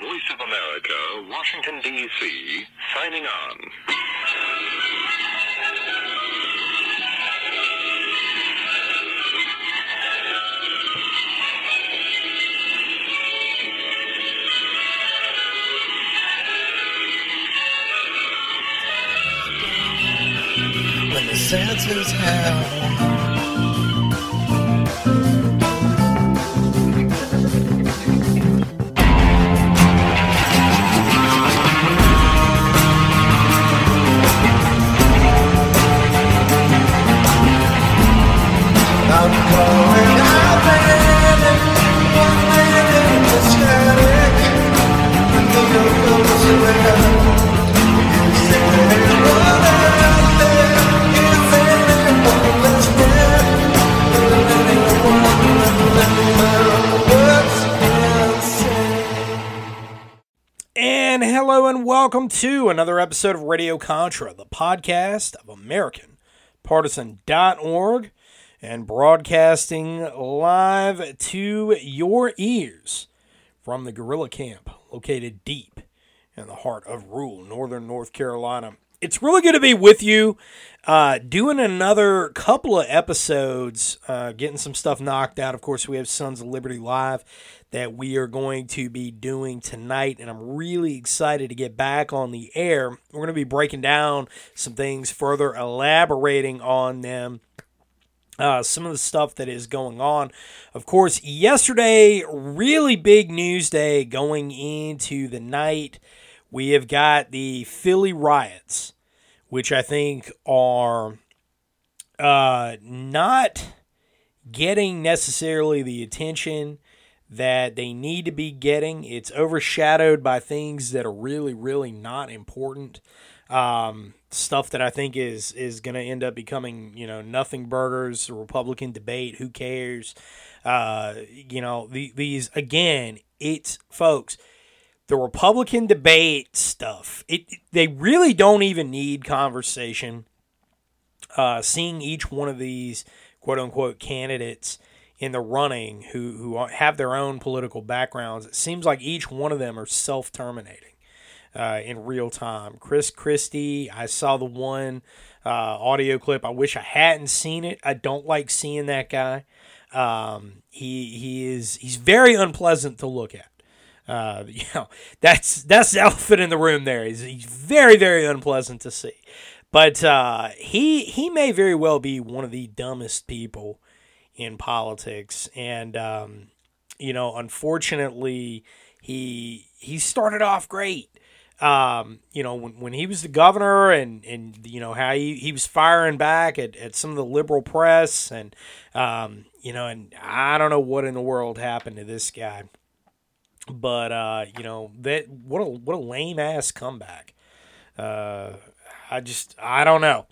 Voice of America, Washington, D.C., signing on. when the welcome to another episode of Radio Contra, the podcast of AmericanPartisan.org and broadcasting live to your ears from the guerrilla camp located deep in the heart of rural northern North Carolina. It's really good to be with you, uh, doing another couple of episodes, uh, getting some stuff knocked out. Of course, we have Sons of Liberty Live that we are going to be doing tonight, and I'm really excited to get back on the air. We're going to be breaking down some things, further elaborating on them uh, some of the stuff that is going on. Of course, yesterday, really big news day going into the night. We have got the Philly riots, which I think are uh, not getting necessarily the attention that they need to be getting. It's overshadowed by things that are really, really not important. Um, stuff that I think is is going to end up becoming, you know, nothing burgers, Republican debate. Who cares? Uh, you know, the, these again. It's folks. The Republican debate stuff. It they really don't even need conversation. Uh, seeing each one of these quote unquote candidates in the running who who have their own political backgrounds, it seems like each one of them are self terminating uh, in real time. Chris Christie, I saw the one uh, audio clip. I wish I hadn't seen it. I don't like seeing that guy. Um, he he is he's very unpleasant to look at. Uh, you know that's that's the elephant in the room. There, he's, he's very very unpleasant to see. But uh, he he may very well be one of the dumbest people in politics, and um, you know, unfortunately, he he started off great um, you know, when, when he was the governor and, and you know, how he, he was firing back at, at some of the liberal press and, um, you know, and I don't know what in the world happened to this guy, but, uh, you know, that, what a, what a lame ass comeback. Uh, I just, I don't know.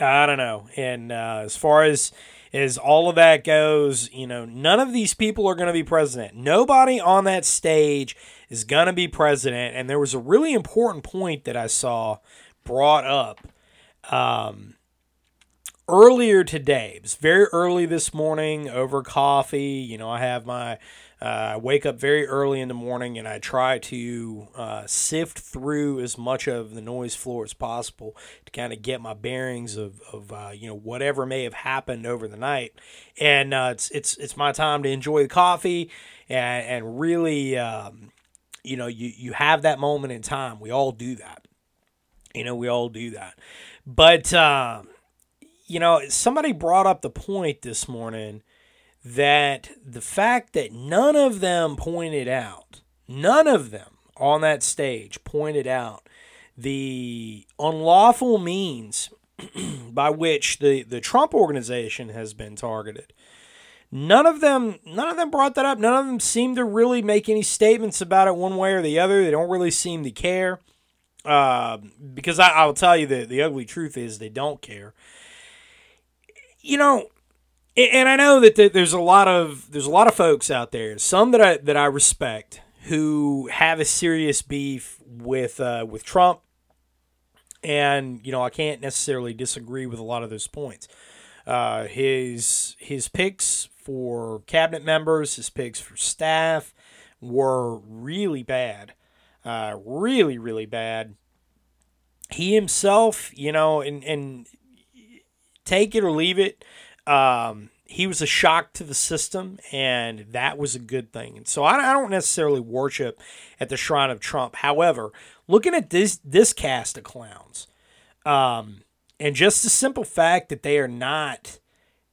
I don't know. And, uh, as far as, as all of that goes, you know, none of these people are going to be president. Nobody on that stage is going to be president. And there was a really important point that I saw brought up um, earlier today. It was very early this morning over coffee. You know, I have my. Uh, I wake up very early in the morning and I try to uh, sift through as much of the noise floor as possible to kind of get my bearings of, of uh, you know whatever may have happened over the night. And uh, it's it's it's my time to enjoy the coffee and and really um, you know you you have that moment in time. We all do that. You know we all do that. But um, you know somebody brought up the point this morning that the fact that none of them pointed out, none of them on that stage pointed out the unlawful means by which the, the Trump organization has been targeted. None of them none of them brought that up. None of them seem to really make any statements about it one way or the other. They don't really seem to care. Uh, because I, I'll tell you the, the ugly truth is they don't care. You know, and I know that there's a lot of there's a lot of folks out there, some that I that I respect, who have a serious beef with uh, with Trump, and you know I can't necessarily disagree with a lot of those points. Uh, his his picks for cabinet members, his picks for staff, were really bad. Uh, really, really bad. He himself, you know, and, and take it or leave it, um, he was a shock to the system, and that was a good thing. And so I, I don't necessarily worship at the shrine of Trump. However, looking at this this cast of clowns, um, and just the simple fact that they are not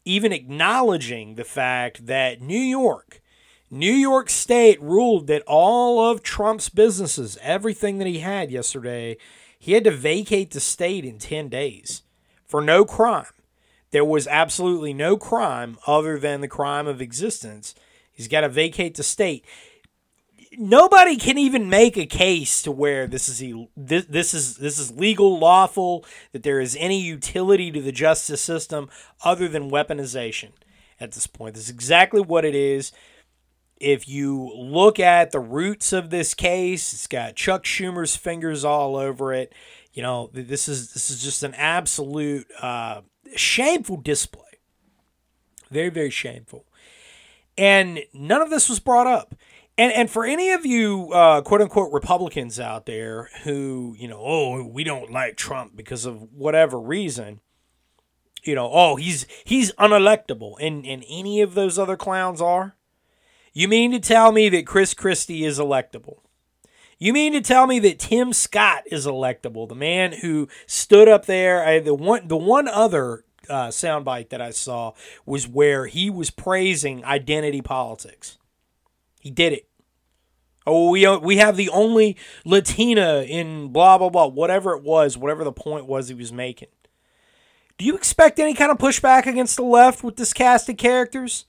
even acknowledging the fact that New York, New York State ruled that all of Trump's businesses, everything that he had yesterday, he had to vacate the state in 10 days for no crime. There was absolutely no crime other than the crime of existence. He's got to vacate the state. Nobody can even make a case to where this is this, this is this is legal, lawful, that there is any utility to the justice system other than weaponization. At this point, this is exactly what it is. If you look at the roots of this case, it's got Chuck Schumer's fingers all over it. You know, this is this is just an absolute uh, shameful display. Very, very shameful. And none of this was brought up. And, and for any of you uh, quote unquote Republicans out there who, you know, oh, we don't like Trump because of whatever reason, you know, oh, he's he's unelectable, and, and any of those other clowns are. You mean to tell me that Chris Christie is electable? You mean to tell me that Tim Scott is electable? The man who stood up there, I, the one, the one other uh, soundbite that I saw was where he was praising identity politics. He did it. Oh, we uh, we have the only Latina in blah blah blah, whatever it was, whatever the point was he was making. Do you expect any kind of pushback against the left with this cast of characters?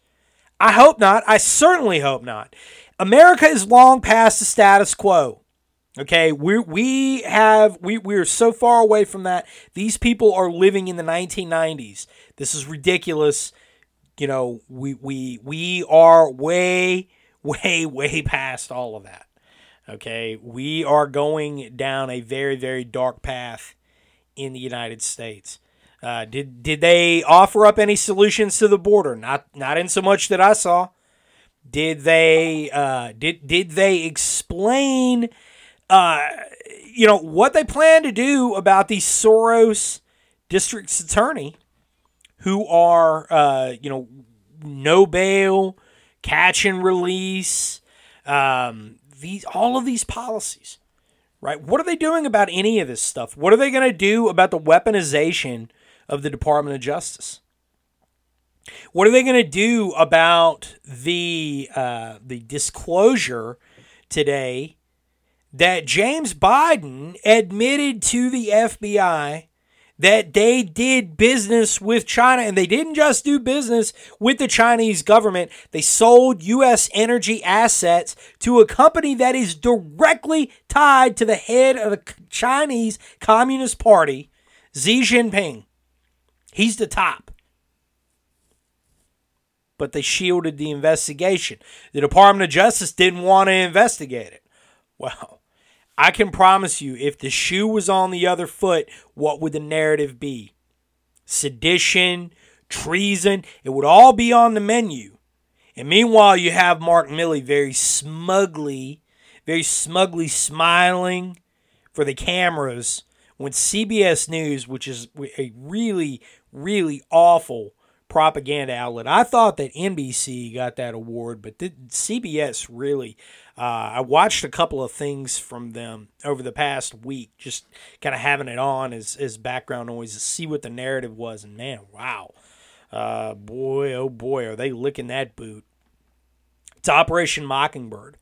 I hope not. I certainly hope not. America is long past the status quo. Okay, we we have we we are so far away from that. These people are living in the 1990s. This is ridiculous. You know, we we we are way way way past all of that. Okay, we are going down a very very dark path in the United States. Uh, did did they offer up any solutions to the border? Not not in so much that I saw. Did they uh, did did they explain? uh, you know, what they plan to do about these Soros district's attorney who are, uh, you know, no bail, catch and release, um, these all of these policies, right? What are they doing about any of this stuff? What are they going to do about the weaponization of the Department of Justice? What are they going to do about the uh, the disclosure today that James Biden admitted to the FBI that they did business with China and they didn't just do business with the Chinese government. They sold U.S. energy assets to a company that is directly tied to the head of the Chinese Communist Party, Xi Jinping. He's the top. But they shielded the investigation. The Department of Justice didn't want to investigate it. Well, I can promise you, if the shoe was on the other foot, what would the narrative be? Sedition, treason, it would all be on the menu. And meanwhile, you have Mark Milley very smugly, very smugly smiling for the cameras when CBS News, which is a really, really awful propaganda outlet. I thought that NBC got that award, but CBS really uh, I watched a couple of things from them over the past week, just kind of having it on as, as background noise to see what the narrative was. And man, wow. Uh, boy, oh boy, are they licking that boot. It's Operation Mockingbird,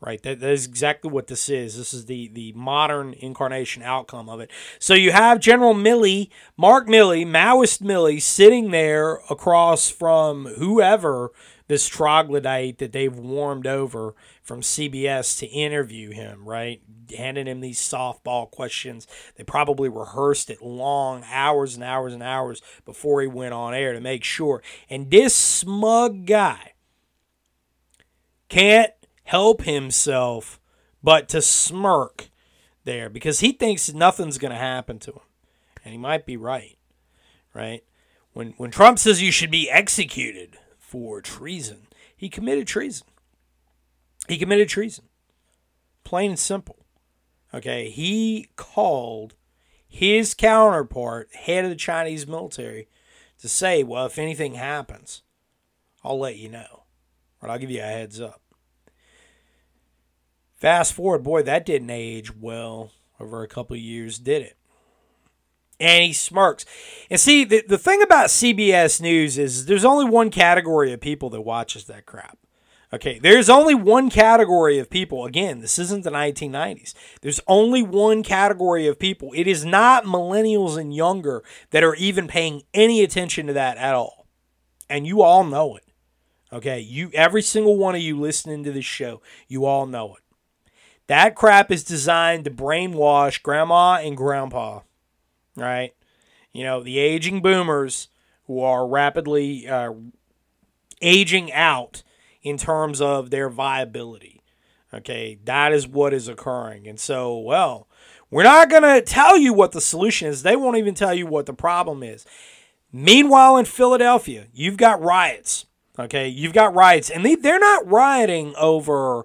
right? That, that is exactly what this is. This is the, the modern incarnation outcome of it. So you have General Milley, Mark Milley, Maoist Milley, sitting there across from whoever this troglodyte that they've warmed over from CBS to interview him, right? Handing him these softball questions. They probably rehearsed it long, hours and hours and hours before he went on air to make sure. And this smug guy can't help himself but to smirk there because he thinks nothing's going to happen to him. And he might be right, right? When, when Trump says you should be executed for treason, he committed treason. He committed treason. Plain and simple. Okay, he called his counterpart, head of the Chinese military, to say, well, if anything happens, I'll let you know. Or I'll give you a heads up. Fast forward, boy, that didn't age well over a couple years, did it? And he smirks. And see, the, the thing about CBS News is there's only one category of people that watches that crap. Okay, there's only one category of people. Again, this isn't the 1990s. There's only one category of people. It is not millennials and younger that are even paying any attention to that at all. And you all know it. Okay, you every single one of you listening to this show, you all know it. That crap is designed to brainwash grandma and grandpa, right? You know, the aging boomers who are rapidly uh, aging out in terms of their viability. Okay, that is what is occurring. And so, well, we're not going to tell you what the solution is. They won't even tell you what the problem is. Meanwhile, in Philadelphia, you've got riots. Okay, you've got riots, and they, they're not rioting over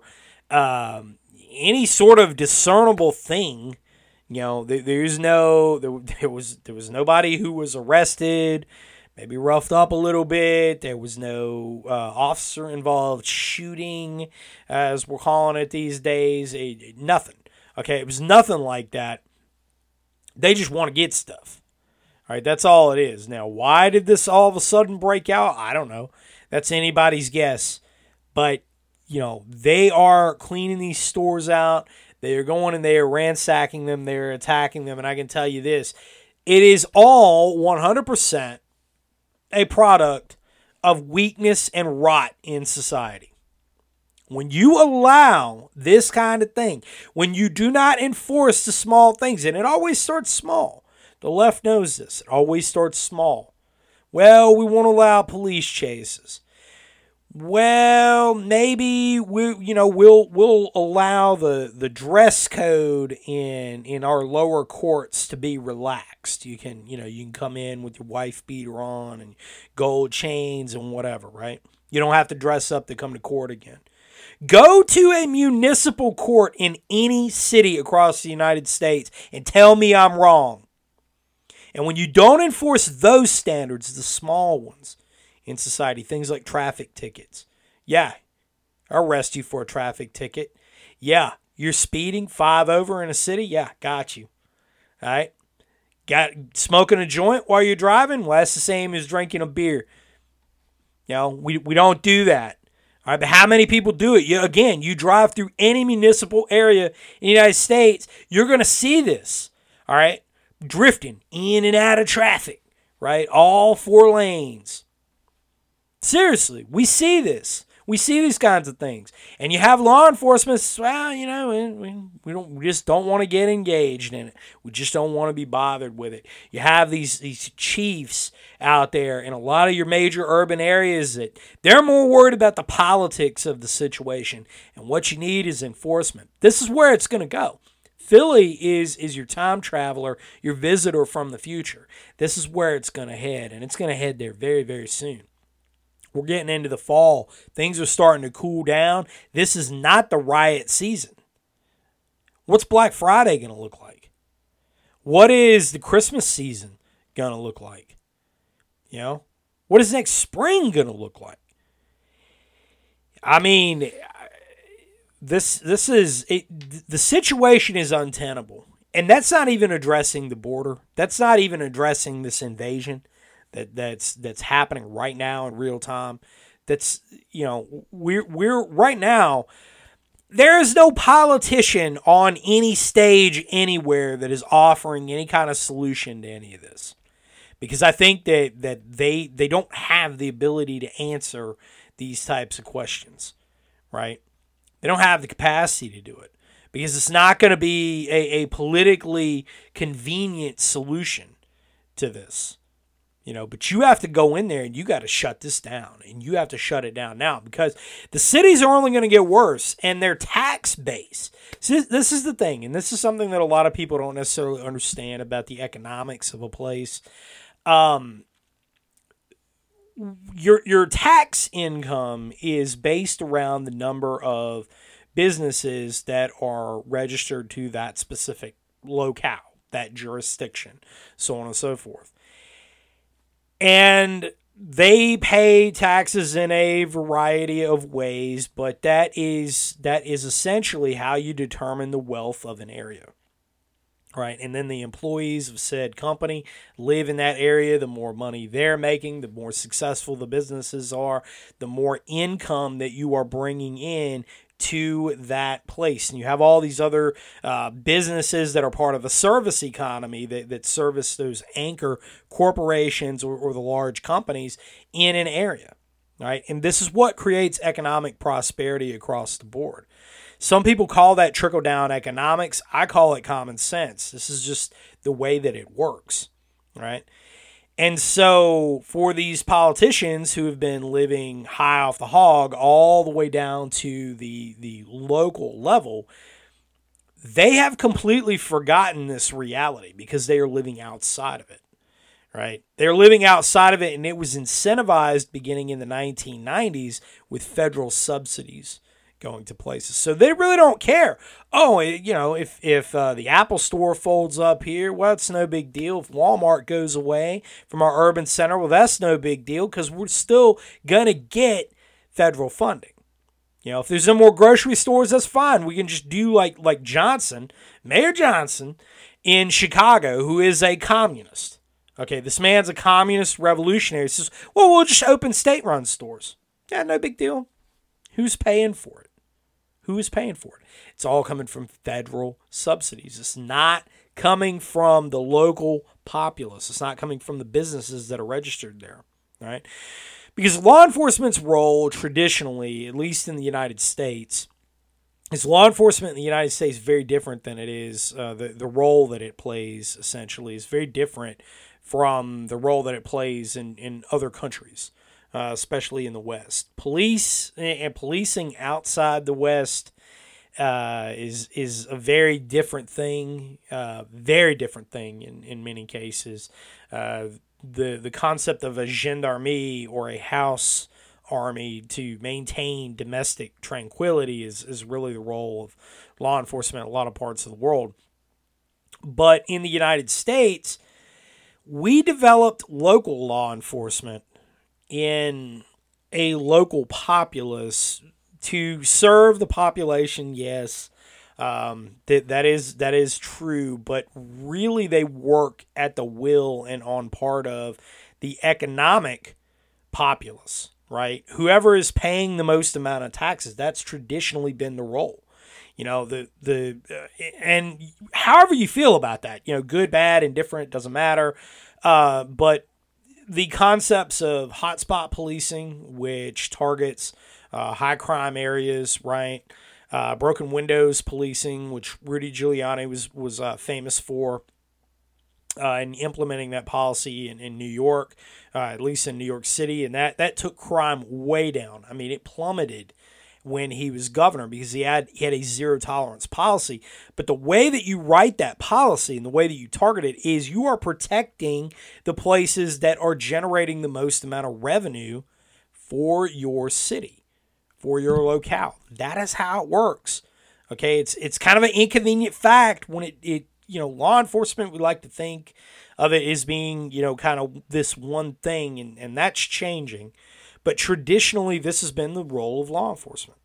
um, any sort of discernible thing. You know, there, there's no there, there was there was nobody who was arrested maybe roughed up a little bit. There was no uh, officer involved shooting, as we're calling it these days. It, nothing. Okay, it was nothing like that. They just want to get stuff. All right, that's all it is. Now, why did this all of a sudden break out? I don't know. That's anybody's guess. But, you know, they are cleaning these stores out. They are going and they are ransacking them. They're attacking them. And I can tell you this it is all 100% a product of weakness and rot in society. When you allow this kind of thing, when you do not enforce the small things, and it always starts small, the left knows this, it always starts small. Well, we won't allow police chases well, maybe we you know we'll we'll allow the the dress code in in our lower courts to be relaxed. You can you know you can come in with your wife beater on and gold chains and whatever, right? You don't have to dress up to come to court again. Go to a municipal court in any city across the United States and tell me I'm wrong. And when you don't enforce those standards, the small ones, in society. Things like traffic tickets. Yeah, arrest you for a traffic ticket. Yeah, you're speeding five over in a city. Yeah, got you. All right. Got smoking a joint while you're driving? Well, that's the same as drinking a beer. You know, we, we don't do that. All right, but how many people do it? You, again, you drive through any municipal area in the United States, you're going to see this. All right, drifting in and out of traffic, right? All four lanes. Seriously, we see this. We see these kinds of things, and you have law enforcement. Well, you know, we, we don't we just don't want to get engaged in it. We just don't want to be bothered with it. You have these these chiefs out there in a lot of your major urban areas that they're more worried about the politics of the situation, and what you need is enforcement. This is where it's going to go. Philly is is your time traveler, your visitor from the future. This is where it's going to head, and it's going to head there very very soon. We're getting into the fall. Things are starting to cool down. This is not the riot season. What's Black Friday going to look like? What is the Christmas season going to look like? You know, what is next spring going to look like? I mean, this this is it, the situation is untenable, and that's not even addressing the border. That's not even addressing this invasion that that's that's happening right now in real time. That's you know we're we're right now. There is no politician on any stage anywhere that is offering any kind of solution to any of this, because I think that that they they don't have the ability to answer these types of questions, right? They don't have the capacity to do it because it's not going to be a, a politically convenient solution to this you know but you have to go in there and you got to shut this down and you have to shut it down now because the cities are only going to get worse and their tax base this is the thing and this is something that a lot of people don't necessarily understand about the economics of a place um, your your tax income is based around the number of businesses that are registered to that specific locale, that jurisdiction, so on and so forth. And they pay taxes in a variety of ways, but that is that is essentially how you determine the wealth of an area. Right. And then the employees of said company live in that area. The more money they're making, the more successful the businesses are, the more income that you are bringing in to that place. And you have all these other uh, businesses that are part of the service economy that, that service those anchor corporations or, or the large companies in an area. Right. And this is what creates economic prosperity across the board. Some people call that trickle down economics. I call it common sense. This is just the way that it works, right? And so, for these politicians who have been living high off the hog all the way down to the, the local level, they have completely forgotten this reality because they are living outside of it, right? They're living outside of it, and it was incentivized beginning in the 1990s with federal subsidies going to places. So they really don't care. Oh, you know, if if uh, the Apple Store folds up here, well, it's no big deal. If Walmart goes away from our urban center, well, that's no big deal because we're still gonna get federal funding. You know, if there's no more grocery stores, that's fine. We can just do like like Johnson, Mayor Johnson in Chicago, who is a communist. Okay, this man's a communist revolutionary. He says, well, we'll just open state-run stores. Yeah, no big deal. Who's paying for it? Who is paying for it? It's all coming from federal subsidies. It's not coming from the local populace. It's not coming from the businesses that are registered there, right? Because law enforcement's role traditionally, at least in the United States, is law enforcement in the United States very different than it is uh, the the role that it plays. Essentially, is very different from the role that it plays in in other countries uh, especially in the West. Police and policing outside the West uh, is is a very different thing, uh, very different thing in, in many cases. Uh, the the concept of a gendarmerie or a house army to maintain domestic tranquility is, is really the role of law enforcement in a lot of parts of the world. But in the United States, we developed local law enforcement in a local populace to serve the population, yes, um, that that is that is true. But really, they work at the will and on part of the economic populace, right? Whoever is paying the most amount of taxes, that's traditionally been the role. You know the the uh, and however you feel about that, you know, good, bad, indifferent doesn't matter. Uh, but the concepts of hotspot policing, which targets uh, high crime areas, right? Uh, broken windows policing, which Rudy Giuliani was was uh, famous for, uh, and implementing that policy in, in New York, uh, at least in New York City, and that that took crime way down. I mean, it plummeted when he was governor because he had he had a zero tolerance policy. But the way that you write that policy and the way that you target it is you are protecting the places that are generating the most amount of revenue for your city, for your locale. That is how it works. Okay, it's it's kind of an inconvenient fact when it, it you know law enforcement would like to think of it as being you know kind of this one thing and, and that's changing but traditionally, this has been the role of law enforcement.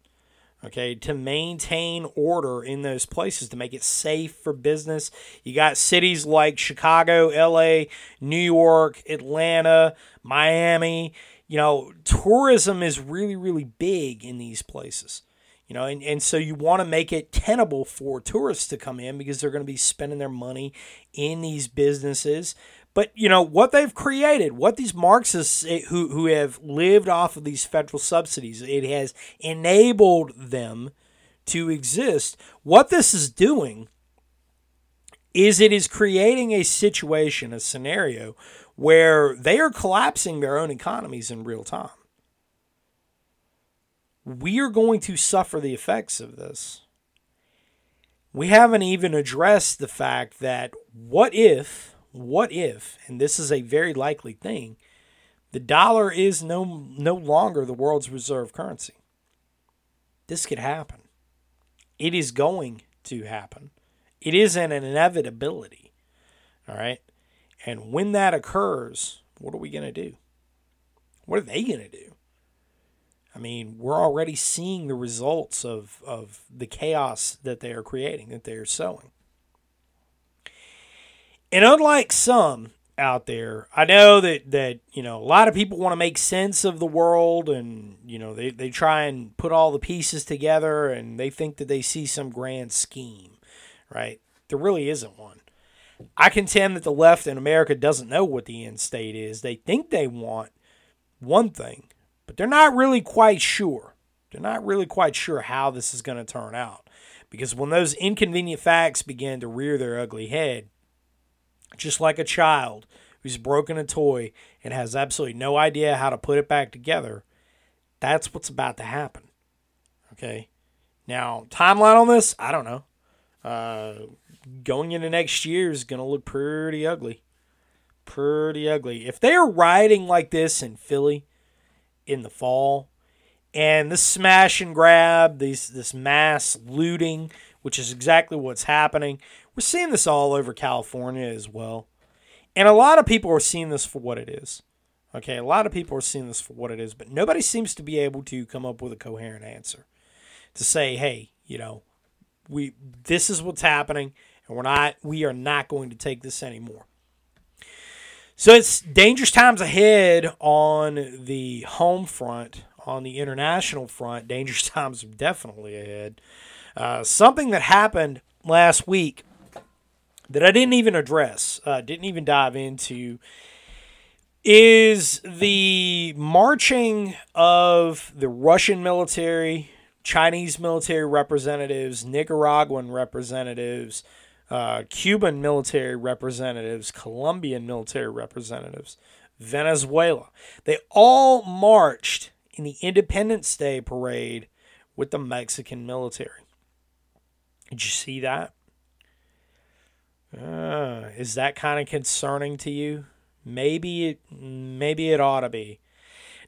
Okay, to maintain order in those places, to make it safe for business. You got cities like Chicago, LA, New York, Atlanta, Miami. You know, tourism is really, really big in these places. You know, and, and so you want to make it tenable for tourists to come in because they're going to be spending their money in these businesses. But you know what they've created, what these Marxists eh, who who have lived off of these federal subsidies, it has enabled them to exist. What this is doing is it is creating a situation, a scenario where they are collapsing their own economies in real time. We are going to suffer the effects of this. We haven't even addressed the fact that what if what if, and this is a very likely thing, The dollar is no no longer the world's reserve currency. This could happen. It is going to happen. It is an inevitability. All right? And when that occurs, what are we going to do? What are they going to do? I mean, we're already seeing the results of, of the chaos that they are creating, that they are sowing. And unlike some out there, I know that, that you know, a lot of people want to make sense of the world and, you know, they, they try and put all the pieces together and they think that they see some grand scheme, right? There really isn't one. I contend that the left in America doesn't know what the end state is. They think they want one thing, but they're not really quite sure. They're not really quite sure how this is going to turn out. Because when those inconvenient facts begin to rear their ugly head, just like a child who's broken a toy and has absolutely no idea how to put it back together, that's what's about to happen. Okay? Now, timeline on this, I don't know. Uh, going into next year is going to look pretty ugly. Pretty ugly. If they are riding like this in Philly in the fall, and this smash and grab, these this mass looting, which is exactly what's happening, we're seeing this all over California as well. And a lot of people are seeing this for what it is. Okay, a lot of people are seeing this for what it is, but nobody seems to be able to come up with a coherent answer to say, hey, you know, we this is what's happening and we're not we are not going to take this anymore so it's dangerous times ahead on the home front on the international front dangerous times are definitely ahead uh, something that happened last week that i didn't even address uh, didn't even dive into is the marching of the russian military Chinese military representatives, Nicaraguan representatives, uh, Cuban military representatives, Colombian military representatives, Venezuela. They all marched in the Independence Day parade with the Mexican military. Did you see that? Uh, is that kind of concerning to you? Maybe it, maybe it ought to be.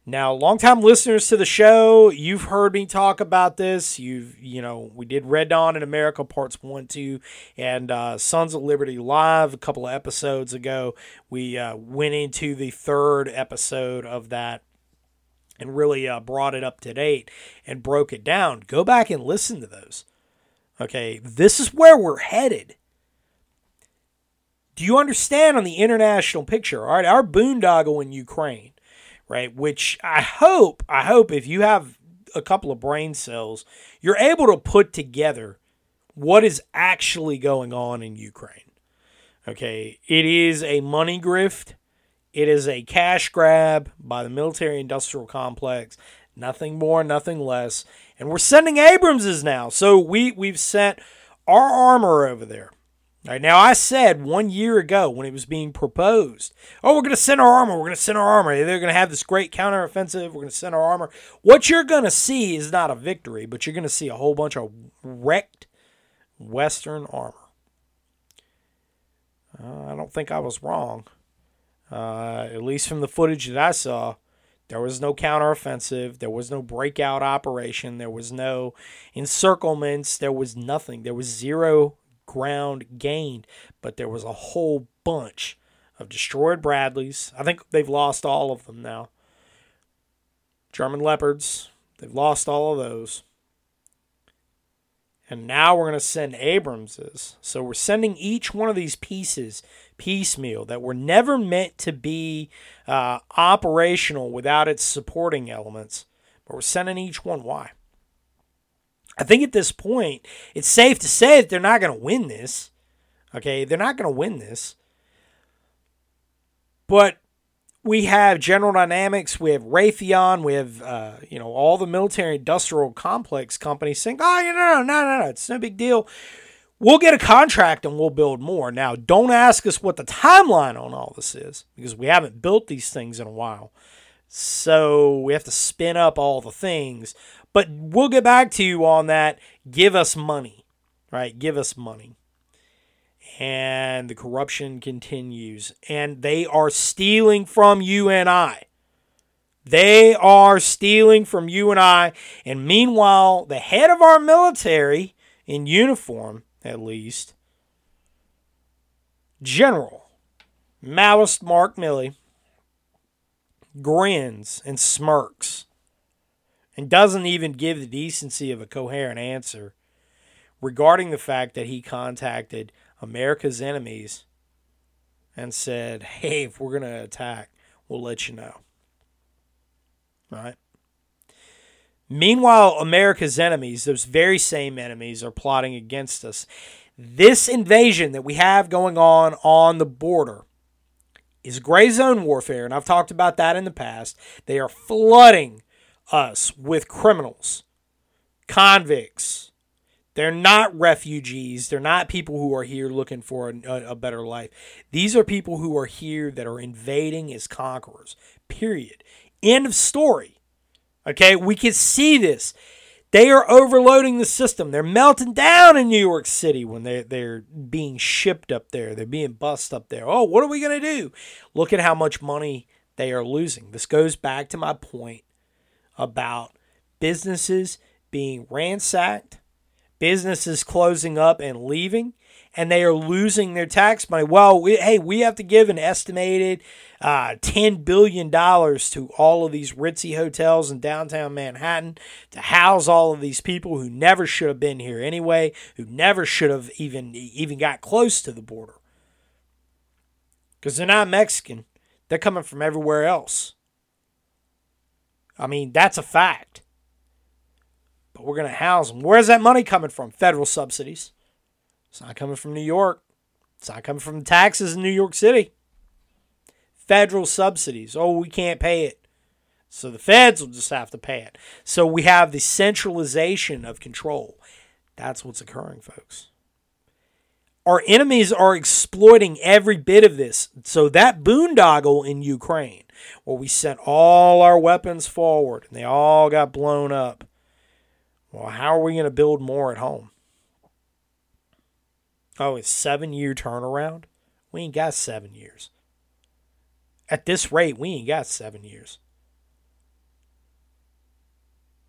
Now, longtime listeners to the show, you've heard me talk about this. You've, you know, we did Red Dawn in America parts one, two, and uh, Sons of Liberty live a couple of episodes ago. We uh, went into the third episode of that and really uh, brought it up to date and broke it down. Go back and listen to those. Okay, this is where we're headed. Do you understand on the international picture? All right, our boondoggle in Ukraine right? Which I hope, I hope if you have a couple of brain cells, you're able to put together what is actually going on in Ukraine. Okay, it is a money grift. It is a cash grab by the military industrial complex. Nothing more, nothing less. And we're sending Abramses now. So we, we've sent our armor over there. Now, I said one year ago when it was being proposed, oh, we're going to send our armor. We're going to send our armor. They're going to have this great counteroffensive. We're going to send our armor. What you're going to see is not a victory, but you're going to see a whole bunch of wrecked Western armor. Uh, I don't think I was wrong. Uh, at least from the footage that I saw, there was no counteroffensive. There was no breakout operation. There was no encirclements. There was nothing. There was zero ground gained, but there was a whole bunch of destroyed Bradleys. I think they've lost all of them now. German Leopards, they've lost all of those. And now we're going to send Abramses. So we're sending each one of these pieces piecemeal that were never meant to be uh, operational without its supporting elements. But we're sending each one. Why? I think at this point, it's safe to say that they're not going to win this. Okay, they're not going to win this. But we have General Dynamics, we have Raytheon, we have uh, you know all the military industrial complex companies saying, "Oh, no, no, no, no, no, it's no big deal. We'll get a contract and we'll build more." Now, don't ask us what the timeline on all this is because we haven't built these things in a while. So we have to spin up all the things. But we'll get back to you on that. Give us money, right? Give us money. And the corruption continues. And they are stealing from you and I. They are stealing from you and I. And meanwhile, the head of our military, in uniform at least, General Maoist Mark Milley, grins and smirks and doesn't even give the decency of a coherent answer regarding the fact that he contacted America's enemies and said, hey, if we're going to attack, we'll let you know. All right. Meanwhile, America's enemies, those very same enemies, are plotting against us. This invasion that we have going on on the border is gray zone warfare, and I've talked about that in the past. They are flooding us with criminals, convicts. They're not refugees. They're not people who are here looking for a, a, better life. These are people who are here that are invading as conquerors. Period. End of story. Okay, we can see this. They are overloading the system. They're melting down in New York City when they they're being shipped up there. They're being bussed up there. Oh, what are we going to do? Look at how much money they are losing. This goes back to my point about businesses being ransacked, businesses closing up and leaving, and they are losing their tax money. Well, we, hey, we have to give an estimated uh, $10 billion to all of these ritzy hotels in downtown Manhattan to house all of these people who never should have been here anyway, who never should have even, even got close to the border. Because they're not Mexican, they're coming from everywhere else. I mean, that's a fact. But we're going to house them. Where's that money coming from? Federal subsidies. It's not coming from New York. It's not coming from taxes in New York City. Federal subsidies. Oh, we can't pay it. So the feds will just have to pay it. So we have the centralization of control. That's what's occurring, folks. Our enemies are exploiting every bit of this. So that boondoggle in Ukraine, where we sent all our weapons forward and they all got blown up. Well, how are we going to build more at home? Oh, it's seven year turnaround? We ain't got seven years. At this rate, we ain't got seven years.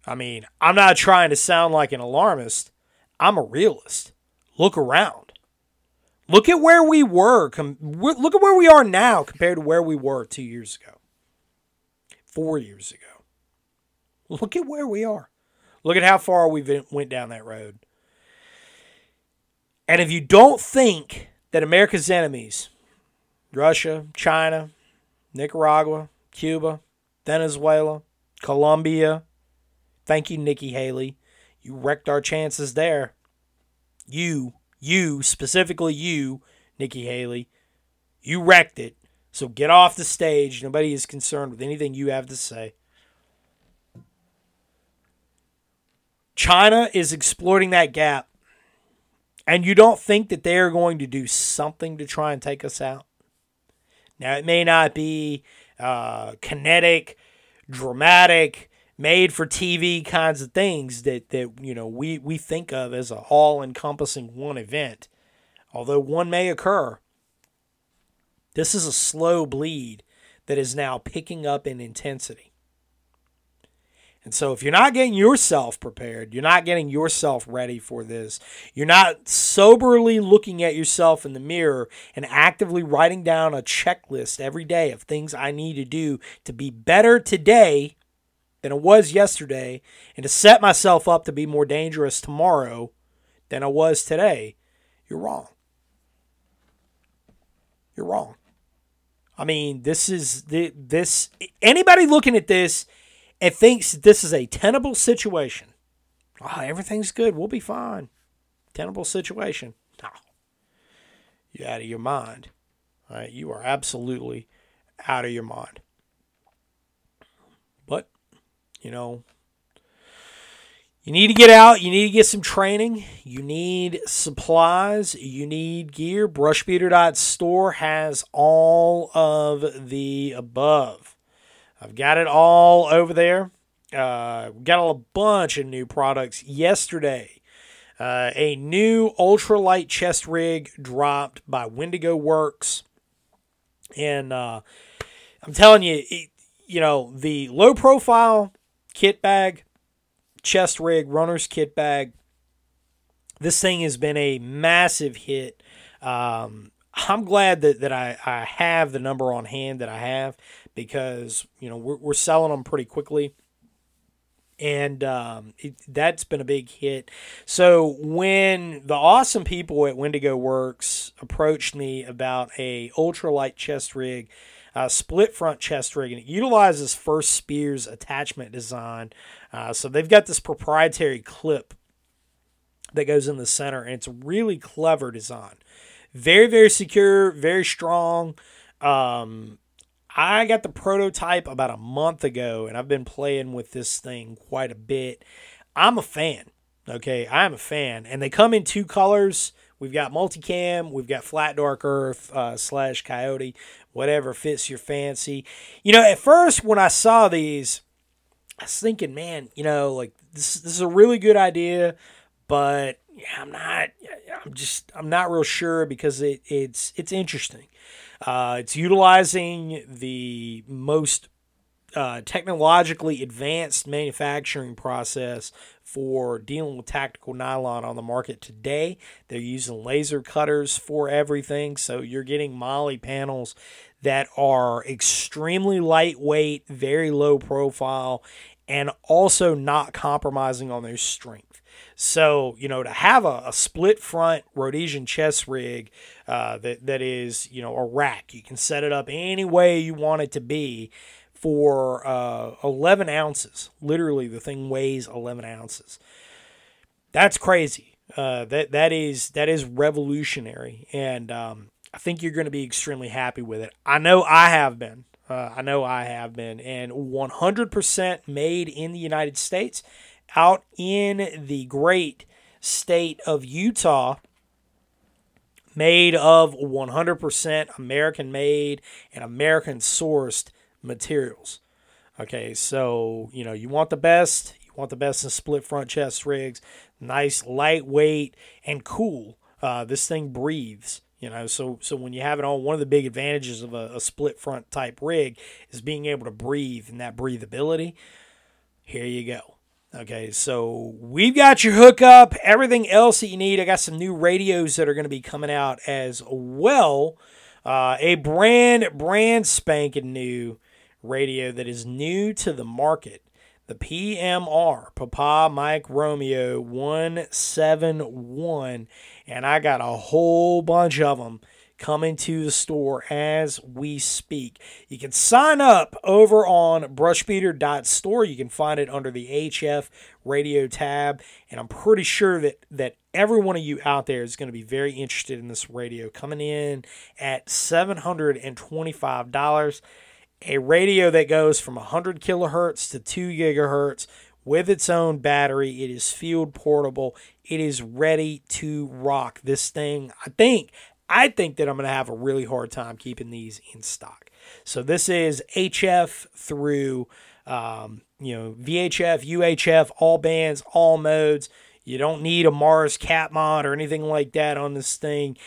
I mean, I'm not trying to sound like an alarmist. I'm a realist. Look around. Look at where we were. look at where we are now compared to where we were two years ago, four years ago. Look at where we are. Look at how far we went down that road. And if you don't think that America's enemies, Russia, China, Nicaragua, Cuba, Venezuela, Colombia, thank you, Nikki Haley. You wrecked our chances there. You, you, specifically you, Nikki Haley, you wrecked it. So get off the stage. Nobody is concerned with anything you have to say. China is exploiting that gap and you don't think that they are going to do something to try and take us out? Now, it may not be uh, kinetic, dramatic, made for TV kinds of things that, that you know we, we think of as a all encompassing one event, although one may occur. This is a slow bleed that is now picking up in intensity. And so, if you're not getting yourself prepared, you're not getting yourself ready for this, you're not soberly looking at yourself in the mirror and actively writing down a checklist every day of things I need to do to be better today than I was yesterday and to set myself up to be more dangerous tomorrow than I was today, you're wrong. You're wrong. I mean, this is the this anybody looking at this and thinks this is a tenable situation. Oh, everything's good. We'll be fine. Tenable situation. No. You're out of your mind. All right? You are absolutely out of your mind. But, you know, you need to get out. You need to get some training. You need supplies. You need gear. Brushbeater.store has all of the above. I've got it all over there. Uh, got a bunch of new products yesterday. Uh, a new ultralight chest rig dropped by Wendigo Works. And uh, I'm telling you, it, you know, the low profile kit bag, chest rig, runner's kit bag. This thing has been a massive hit. Um, I'm glad that, that I, I have the number on hand that I have because, you know, we're, we're selling them pretty quickly. And um, it, that's been a big hit. So when the awesome people at Wendigo Works approached me about a ultralight chest rig, uh, split front chest rig, and it utilizes First Spears attachment design. Uh, so they've got this proprietary clip that goes in the center, and it's really clever design. Very, very secure, very strong. Um, I got the prototype about a month ago, and I've been playing with this thing quite a bit. I'm a fan. Okay, I'm a fan, and they come in two colors. We've got multicam, we've got flat dark earth uh, slash coyote, whatever fits your fancy. You know, at first when I saw these, I was thinking, man, you know, like this, this is a really good idea, but yeah, I'm not. I'm just. I'm not real sure because it, it's it's interesting. Uh, it's utilizing the most uh, technologically advanced manufacturing process for dealing with tactical nylon on the market today. They're using laser cutters for everything, so you're getting MOLLE panels that are extremely lightweight, very low profile, and also not compromising on their strength. So, you know, to have a, a split front Rhodesian chest rig uh, that, that is, you know, a rack, you can set it up any way you want it to be for uh, 11 ounces. Literally, the thing weighs 11 ounces. That's crazy. Uh, that that is that is revolutionary, and um, I think you're going to be extremely happy with it. I know I have been. Uh, I know I have been, and 100% made in the United States, out in the great state of Utah, made of 100% American made and American sourced materials. Okay, so you know you want the best, you want the best in split front chest rigs, nice, lightweight, and cool. Uh, this thing breathes. You know, so so when you have it on, one of the big advantages of a, a split front type rig is being able to breathe and that breathability. Here you go. Okay, so we've got your hookup, everything else that you need. I got some new radios that are going to be coming out as well. Uh, a brand, brand spanking new radio that is new to the market. The PMR, Papa Mike Romeo 171. And I got a whole bunch of them coming to the store as we speak. You can sign up over on brushbeater.store. You can find it under the HF radio tab. And I'm pretty sure that, that every one of you out there is going to be very interested in this radio coming in at $725 a radio that goes from 100 kilohertz to 2 gigahertz with its own battery. It is field portable. It is ready to rock. This thing, I think, I think that I'm going to have a really hard time keeping these in stock. So this is HF through, um, you know, VHF, UHF, all bands, all modes. You don't need a MARS/CAP mod or anything like that on this thing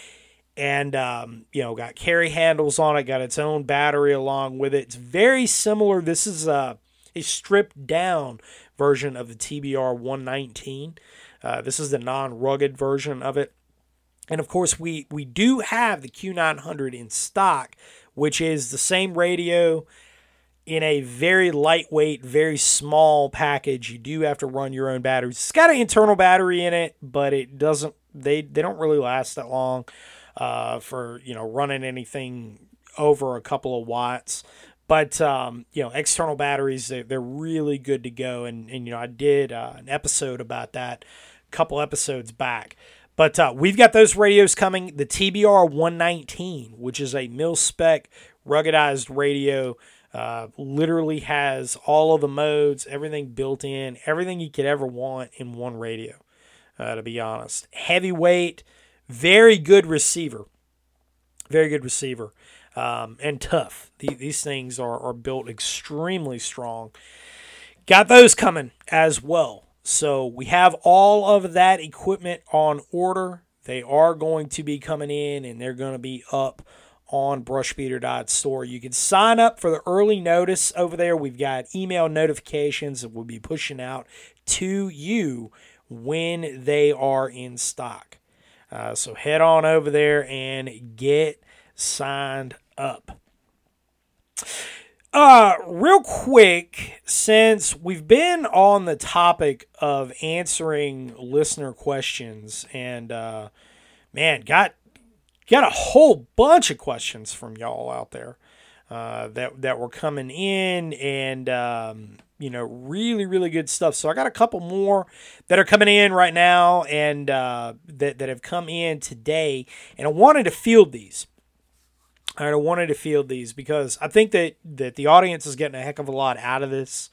and um, you know got carry handles on it got its own battery along with it it's very similar this is a, a stripped down version of the tbr 119 uh, this is the non-rugged version of it. And of course we we do have the q900 in stock which is the same radio in a very lightweight very small package. You do have to run your own batteries. It's got an internal battery in it but it doesn't they they don't really last that long uh, for you know running anything over a couple of watts. But um, you know, external batteries they're, they're really good to go, and and you know I did uh, an episode about that couple episodes back. But uh, we've got those radios coming. The TBR 119, which is a mil spec ruggedized radio, uh, literally has all of the modes, everything built in, everything you could ever want in one radio. Uh, to be honest, heavyweight, very good receiver. Very good receiver. Um, and tough. The, these things are, are built extremely strong. Got those coming as well. So we have all of that equipment on order. They are going to be coming in and they're going to be up on brushbeater.store. You can sign up for the early notice over there. We've got email notifications that we'll be pushing out to you when they are in stock. Uh, so head on over there and get signed up. Uh, real quick, since we've been on the topic of answering listener questions, and uh, man, got got a whole bunch of questions from y'all out there uh, that that were coming in, and um, you know, really, really good stuff. So I got a couple more that are coming in right now, and uh, that that have come in today, and I wanted to field these. I wanted to field these because I think that, that the audience is getting a heck of a lot out of this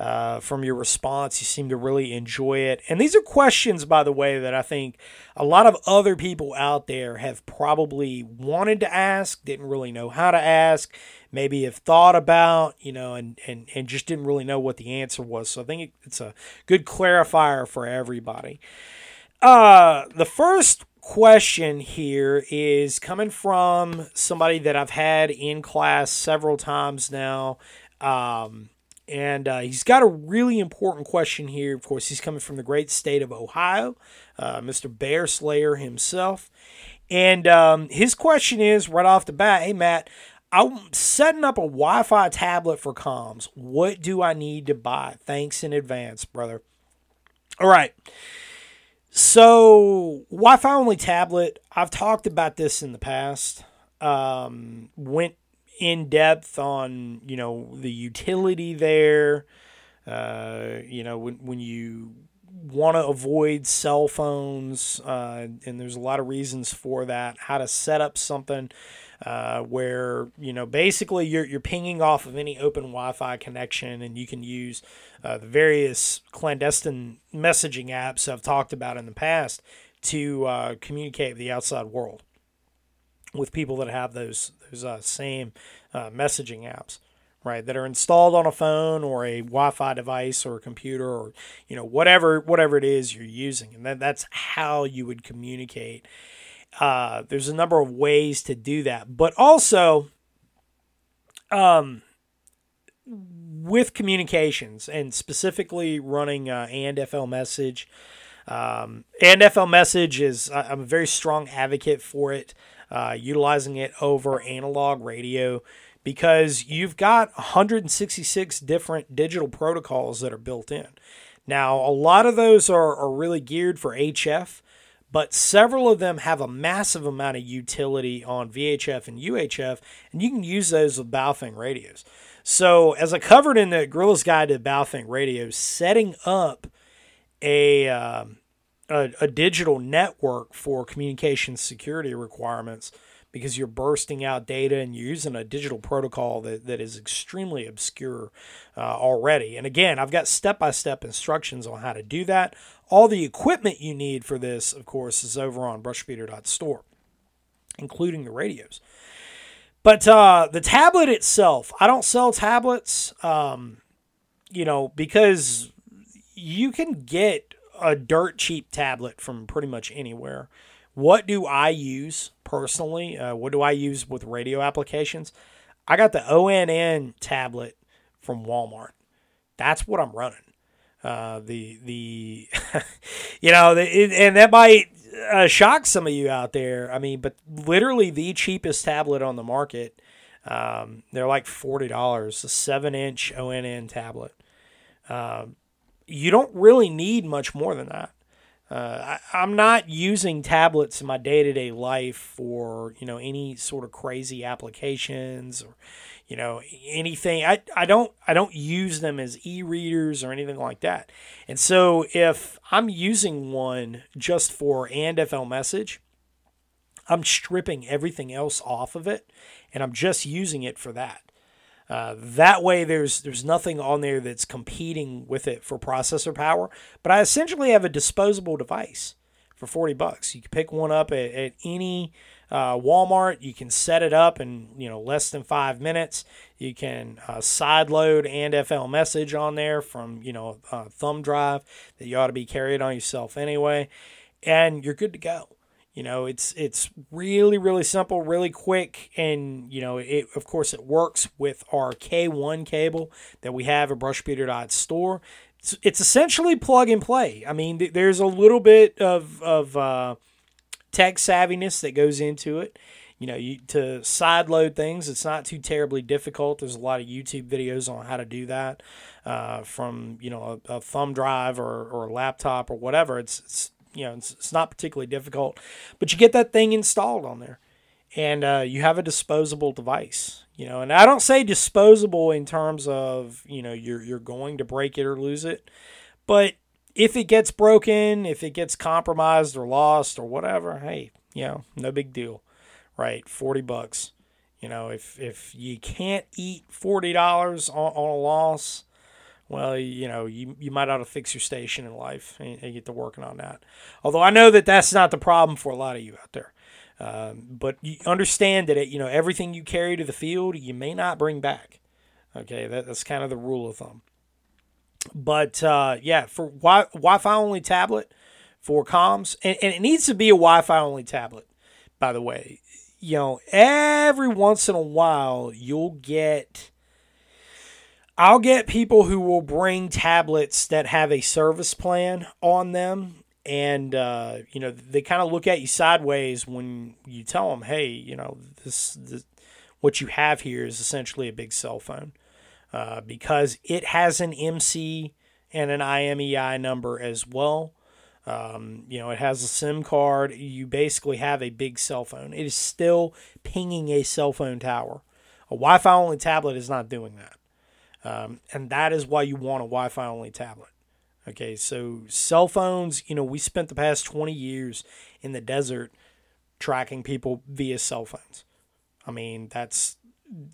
uh, from your response. You seem to really enjoy it. And these are questions, by the way, that I think a lot of other people out there have probably wanted to ask, didn't really know how to ask, maybe have thought about, you know, and, and, and just didn't really know what the answer was. So I think it's a good clarifier for everybody. Uh, the first question here is coming from somebody that I've had in class several times now. Um, and uh, he's got a really important question here. Of course, he's coming from the great state of Ohio, uh, Mr. Bear Slayer himself. And um, his question is right off the bat Hey, Matt, I'm setting up a Wi Fi tablet for comms. What do I need to buy? Thanks in advance, brother. All right. So, Wi Fi only tablet, I've talked about this in the past. Um, went in depth on, you know, the utility there. Uh, you know, when, when you want to avoid cell phones, uh, and there's a lot of reasons for that, how to set up something uh, where you know basically you're you're pinging off of any open Wi-Fi connection, and you can use uh, the various clandestine messaging apps I've talked about in the past to uh, communicate with the outside world with people that have those those uh, same uh, messaging apps right that are installed on a phone or a wi-fi device or a computer or you know whatever whatever it is you're using. And that, that's how you would communicate uh, there's a number of ways to do that, but also, um, with communications and specifically running uh, and FL message. Um, and FL message is I'm a very strong advocate for it, uh, utilizing it over analog radio because you've got 166 different digital protocols that are built in. Now, a lot of those are, are really geared for HF, but several of them have a massive amount of utility on VHF and UHF, and you can use those with Baofeng radios. So, as I covered in the Guerrilla's Guide to Baofeng radios, setting up a, uh, a, a digital network for communication security requirements because you're bursting out data and you're using a digital protocol that, that is extremely obscure uh, already. And again, I've got step by step instructions on how to do that. All the equipment you need for this, of course, is over on brushbeater.store, including the radios. But uh, the tablet itself, I don't sell tablets, um, you know, because you can get a dirt cheap tablet from pretty much anywhere. What do I use personally? Uh, what do I use with radio applications? I got the ONN tablet from Walmart. That's what I'm running. Uh, the the you know the, it, and that might uh, shock some of you out there. I mean, but literally the cheapest tablet on the market. Um, they're like forty dollars. A seven inch ONN tablet. Um, you don't really need much more than that. Uh, I, am not using tablets in my day to day life for you know any sort of crazy applications or you know anything. I, I don't I don't use them as e-readers or anything like that. And so if I'm using one just for and FL message, I'm stripping everything else off of it, and I'm just using it for that. Uh, that way, there's there's nothing on there that's competing with it for processor power. But I essentially have a disposable device for 40 bucks. You can pick one up at, at any uh, Walmart. You can set it up in you know less than five minutes. You can uh, and FL message on there from you know thumb drive that you ought to be carrying on yourself anyway, and you're good to go. You know, it's it's really really simple, really quick, and you know, it of course it works with our K1 cable that we have at brushbeater.store. It's, it's essentially plug and play. I mean, th- there's a little bit of of uh, tech savviness that goes into it. You know, you, to side load things, it's not too terribly difficult. There's a lot of YouTube videos on how to do that uh, from you know a, a thumb drive or, or a laptop or whatever. It's, it's you know it's, it's not particularly difficult, but you get that thing installed on there, and uh, you have a disposable device. You know, and I don't say disposable in terms of you know you're you're going to break it or lose it, but if it gets broken, if it gets compromised or lost or whatever, hey, you know, no big deal, right? Forty bucks. You know, if if you can't eat forty dollars on, on a loss, well, you know, you, you might ought to fix your station in life and, and, get to working on that. Although I know that that's not the problem for a lot of you out there. Um, but you understand that, it, you know, everything you carry to the field, you may not bring back. Okay, that, that's kind of the rule of thumb. But uh, yeah, for wi- Wi-Fi only tablet for comms, and, and it needs to be a Wi-Fi only tablet, by the way. You know, every once in a while, you'll get I'll get people who will bring tablets that have a service plan on them. And, uh, you know, they kind of look at you sideways when you tell them, hey, you know, this, this what you have here is essentially a big cell phone uh, because it has an MC and an IMEI number as well. Um, you know, it has a SIM card. You basically have a big cell phone. It is still pinging a cell phone tower. A Wi Fi only tablet is not doing that. Um, and that is why you want a Wi Fi only tablet. Okay, so cell phones, you know, we spent the past 20 years in the desert tracking people via cell phones. I mean, that's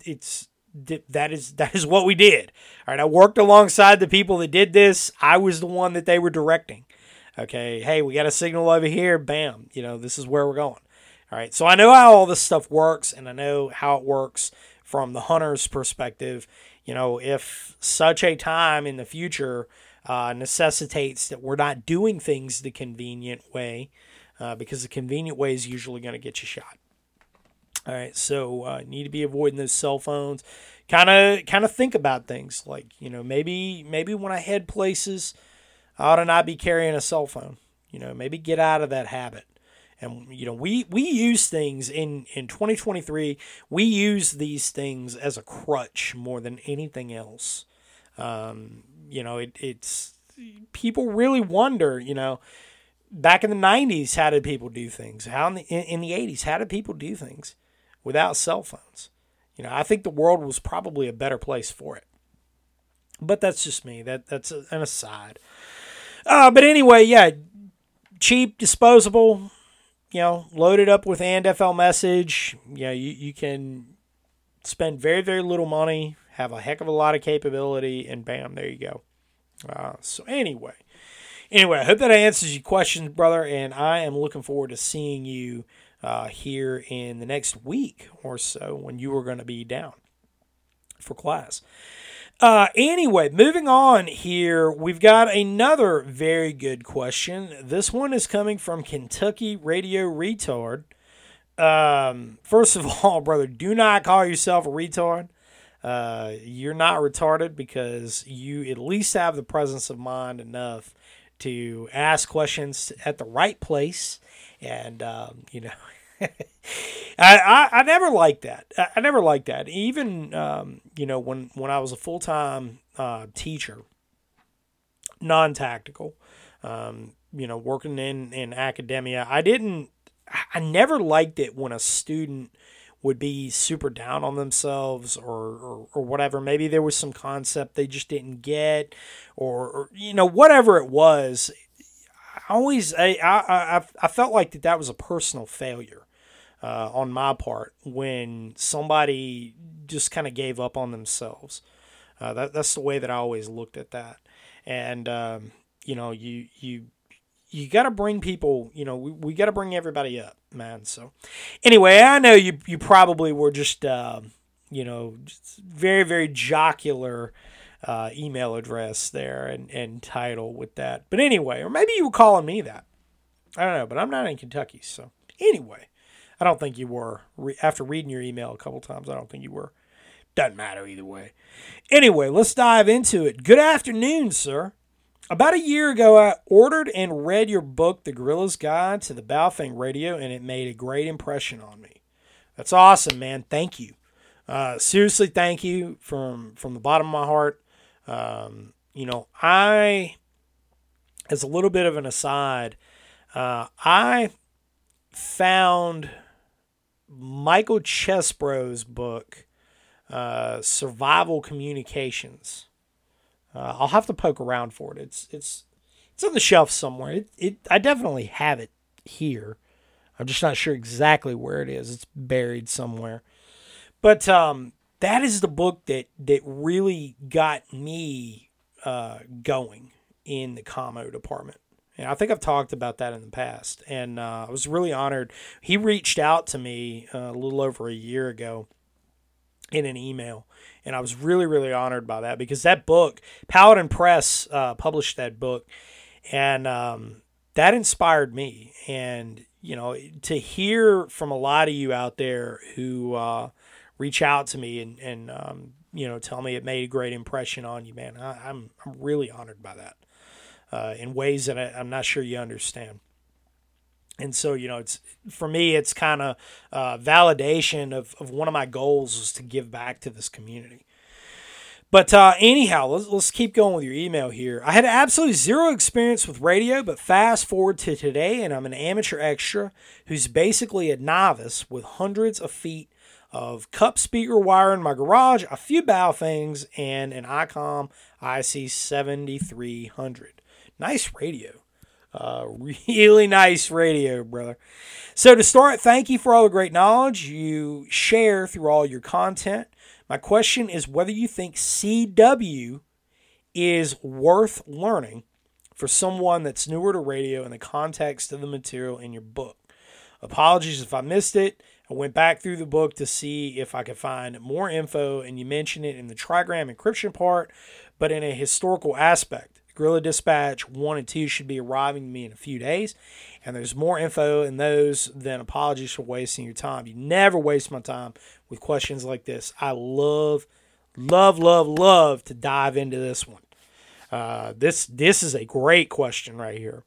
it's that is that is what we did. All right, I worked alongside the people that did this. I was the one that they were directing. Okay, hey, we got a signal over here. Bam, you know, this is where we're going. All right, so I know how all this stuff works, and I know how it works from the hunter's perspective you know, if such a time in the future uh, necessitates that we're not doing things the convenient way, uh, because the convenient way is usually going to get you shot. All right, so uh, need to be avoiding those cell phones. Kind of, kind of think about things like you know maybe maybe when I head places, I ought to not be carrying a cell phone. You know, maybe get out of that habit and you know we we use things in in 2023 we use these things as a crutch more than anything else. Um, you know it, it's people really wonder you know back in the 90s how did people do things? How in the in, in the 80s how did people do things without cell phones? You know i think the world was probably a better place for it. But that's just me. That that's an aside. Uh, but anyway yeah cheap disposable you know, load it up with AndFL message. You know, you, you can spend very, very little money, have a heck of a lot of capability, and bam, there you go. Uh, so anyway, anyway, I hope that answers your questions, brother, and I am looking forward to seeing you uh, here in the next week or so when you are going to be down for class. Uh, anyway, moving on here, we've got another very good question. This one is coming from Kentucky Radio Retard. Um, first of all, brother, do not call yourself a retard. Uh, you're not retarded because you at least have the presence of mind enough to ask questions at the right place and, um, you know, I, I, I never liked that. I, I never liked that. Even um, you know when when I was a full time uh, teacher, non tactical, um, you know working in in academia, I didn't. I never liked it when a student would be super down on themselves or, or, or, whatever. Maybe there was some concept they just didn't get or, or you know, whatever it was. I always, I, I, I felt like that that was a personal failure uh, on my part when somebody just kind of gave up on themselves. Uh, that, that's the way that I always looked at that. And, um, you know, you, you, you got to bring people, you know, we, we got to bring everybody up, man. So anyway, I know you, you probably were just, uh, you know, just very, very jocular, uh, email address there and, and title with that. But anyway, or maybe you were calling me that. I don't know, but I'm not in Kentucky, so Anyway, I don't think you were. Re- after reading your email a couple times, I don't think you were. Doesn't matter either way. Anyway, let's dive into it. Good afternoon, sir. About a year ago, I ordered and read your book, The Guerrilla's Guide to the Baofeng Radio, and it made a great impression on me. That's awesome, man. Thank you. Uh, seriously, thank you from from the bottom of my heart. Um, you know, I, as a little bit of an aside, uh, I found Michael Chesbro's book, uh, Survival Communications. Uh, I'll have to poke around for it. It's it's it's on the shelf somewhere. It, it I definitely have it here. I'm just not sure exactly where it is. It's buried somewhere. But um, that is the book that that really got me uh, going in the commo department. And I think I've talked about that in the past. And uh, I was really honored. He reached out to me uh, a little over a year ago in an email. And I was really, really honored by that because that book, Paladin Press uh, published that book. And um, that inspired me. And, you know, to hear from a lot of you out there who uh, reach out to me and, and um, you know, tell me it made a great impression on you, man, I, I'm, I'm really honored by that uh, in ways that I, am not sure you understand. And so, you know, it's for me, it's kind of uh, validation of, of one of my goals is to give back to this community. But uh, anyhow, let's, let's keep going with your email here. I had absolutely zero experience with radio, but fast forward to today, and I'm an amateur extra who's basically a novice with hundreds of feet of cup speaker wire in my garage, a few Baofengs, and an ICOM IC 7300. Nice radio. Uh, really nice radio, brother. So, to start, thank you for all the great knowledge you share through all your content. My question is whether you think CW is worth learning for someone that's newer to radio in the context of the material in your book. Apologies if I missed it. I went back through the book to see if I could find more info, and you mentioned it in the trigram encryption part, but in a historical aspect. Guerrilla Dispatch 1 and 2 should be arriving to me in a few days. And there's more info in those than apologies for wasting your time. You never waste my time with questions like this. I love, love, love, love to dive into this one. Uh, this this is a great question right here.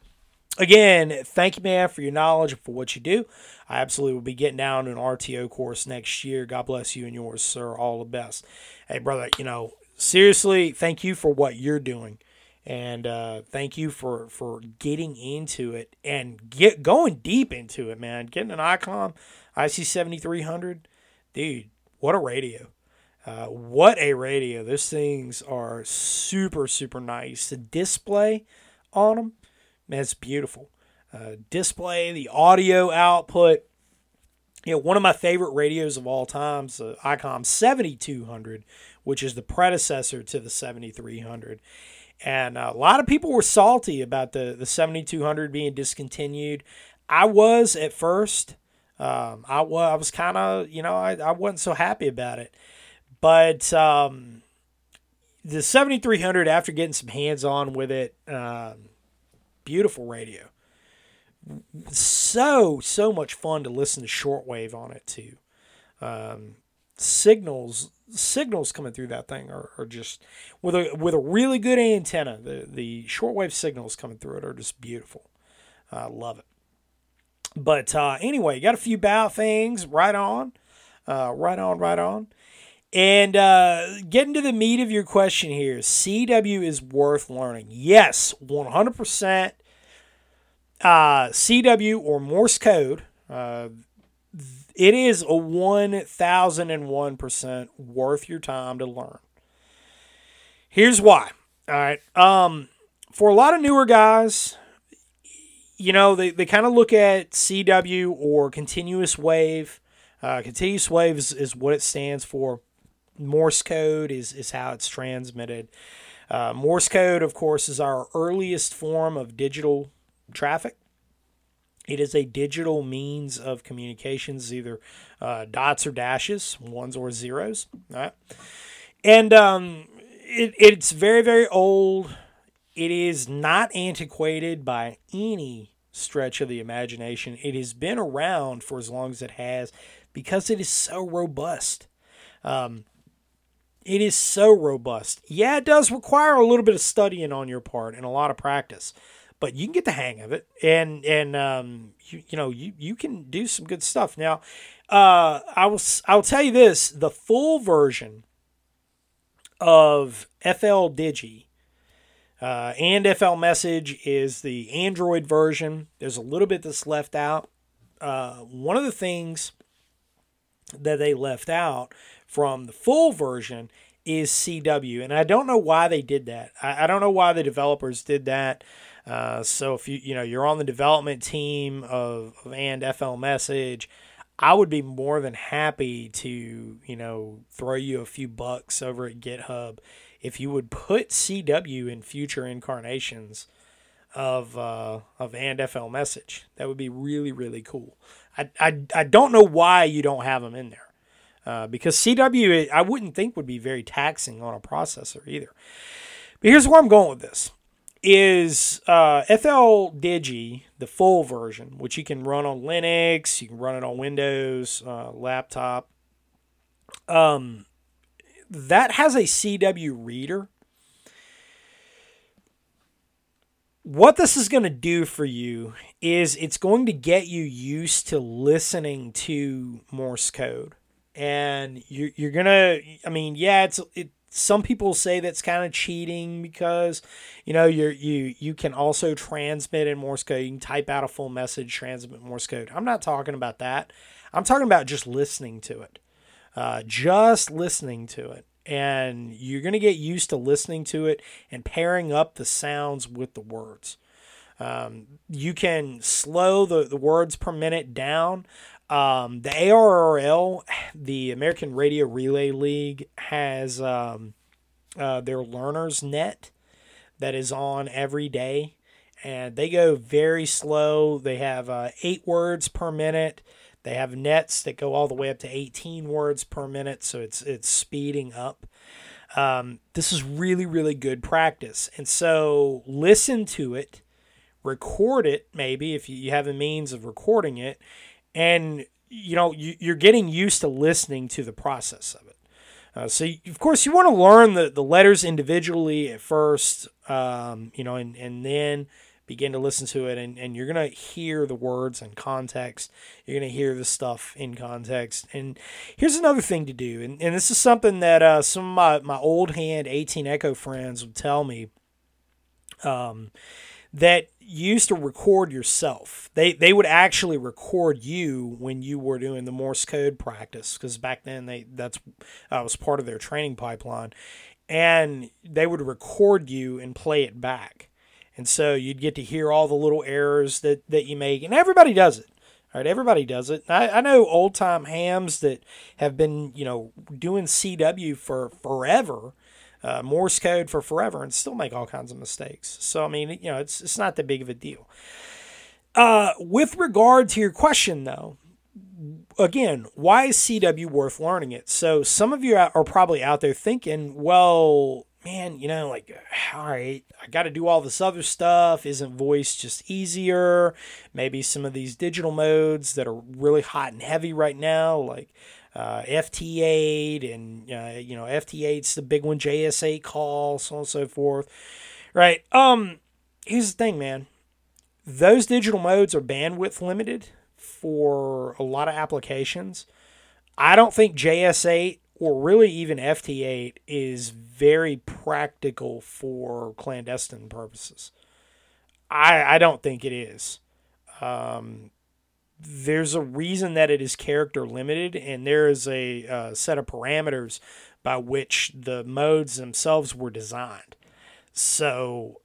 Again, thank you, man, for your knowledge and for what you do. I absolutely will be getting down to an RTO course next year. God bless you and yours, sir. All the best. Hey, brother, you know, seriously, thank you for what you're doing and uh, thank you for for getting into it and get going deep into it, man. Getting an ICOM IC seventy three hundred, dude. What a radio! Uh, what a radio! Those things are super super nice. The display on them, man, it's beautiful. Uh, display, the audio output. You know, one of my favorite radios of all time ICOM 7200, which is the predecessor to the 7300 and a lot of people were salty about the the 7200 being discontinued. I was at first. Um, I was I was kind of you know I, I wasn't so happy about it, but um, the 7300 after getting some hands on with it, um, beautiful radio. So so much fun to listen to shortwave on it too. Signals signals coming through that thing are, are just with a with a really good antenna. The the shortwave signals coming through it are just beautiful. I uh, love it. But uh, anyway, got a few Baofengs right on, uh, right on, right on. And uh, getting to the meat of your question here, CW is worth learning. Yes, 100%. Uh, CW or Morse code. It is a 1001% worth your time to learn. Here's why. All right. Um, for a lot of newer guys, you know, they, they kind of look at CW or continuous wave. Uh, continuous wave is, is what it stands for. Morse code is, is how it's transmitted. Uh, Morse code, of course, is our earliest form of digital traffic. It is a digital means of communications, either uh, dots or dashes, ones or zeros. Right? And um, it, it's very, very old. It is not antiquated by any stretch of the imagination. It has been around for as long as it has because it is so robust. Um, it is so robust. Yeah, it does require a little bit of studying on your part and a lot of practice, but you can get the hang of it, and and um, you you know you you can do some good stuff. Now, uh, I will I will tell you this: the full version of FL Digi uh, and FL Message is the Android version. There's a little bit that's left out. Uh, one of the things that they left out from the full version is CW, and I don't know why they did that. I, I don't know why the developers did that. Uh, so if you you know you're on the development team of, of and FL Message, I would be more than happy to you know throw you a few bucks over at GitHub if you would put CW in future incarnations of uh, of and FL Message. That would be really really cool. I, I, I don't know why you don't have them in there. Uh, because CW, I wouldn't think would be very taxing on a processor either. But here's where I'm going with this: is uh, FL Digi the full version, which you can run on Linux, you can run it on Windows, uh, laptop. Um, that has a CW reader. What this is going to do for you is it's going to get you used to listening to Morse code. And you're, you're going to, I mean, yeah, it's, it, some people say that's kind of cheating because you know you're you you can also transmit in Morse code. You can type out a full message, transmit Morse code. I'm not talking about that. I'm talking about just listening to it, uh, just listening to it, and you're gonna get used to listening to it and pairing up the sounds with the words. Um, you can slow the, the words per minute down. Um, the ARRL, the American Radio Relay League, has um, uh, their learners net that is on every day, and they go very slow. They have uh, eight words per minute. They have nets that go all the way up to 18 words per minute, so it's it's speeding up. Um, this is really really good practice, and so listen to it, record it maybe if you have a means of recording it, and you know you, you're getting used to listening to the process of it. Uh, so you, of course you want to learn the, the letters individually at first, um, you know, and, and then begin to listen to it and, and you're going to hear the words in context. You're going to hear the stuff in context. And here's another thing to do. And, and this is something that uh, some of my, my old hand 18 Echo friends would tell me. Um, that used to record yourself. They they would actually record you when you were doing the Morse code practice because back then they that's uh, was part of their training pipeline, and they would record you and play it back, and so you'd get to hear all the little errors that that you make, and everybody does it. All right, everybody does it. I, I know old time hams that have been, you know, doing CW for forever, uh, Morse code for forever and still make all kinds of mistakes. So I mean, you know, it's it's not that big of a deal. Uh, with regard to your question, though, again, why is CW worth learning it? So some of you are probably out there thinking, well, man, you know, like, all right, I got to do all this other stuff. Isn't voice just easier? Maybe some of these digital modes that are really hot and heavy right now, like uh, FT8 and uh, you know FT8's the big one, JS8 call, so on and so forth. Right. Um. Here's the thing, man. Those digital modes are bandwidth limited for a lot of applications. I don't think JS8 or really even FT8 is very practical for clandestine purposes. I I don't think it is. Um, there's a reason that it is character limited, and there is a uh, set of parameters by which the modes themselves were designed. So,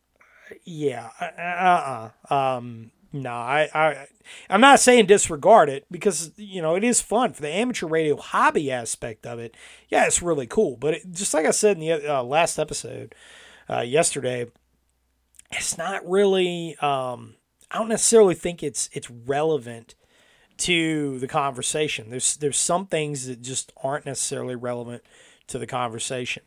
yeah, uh, uh, um, no, I, I, I'm not saying disregard it because you know it is fun for the amateur radio hobby aspect of it. Yeah, it's really cool, but it, just like I said in the uh, last episode uh, yesterday, it's not really. Um, I don't necessarily think it's it's relevant to the conversation. There's there's some things that just aren't necessarily relevant to the conversation,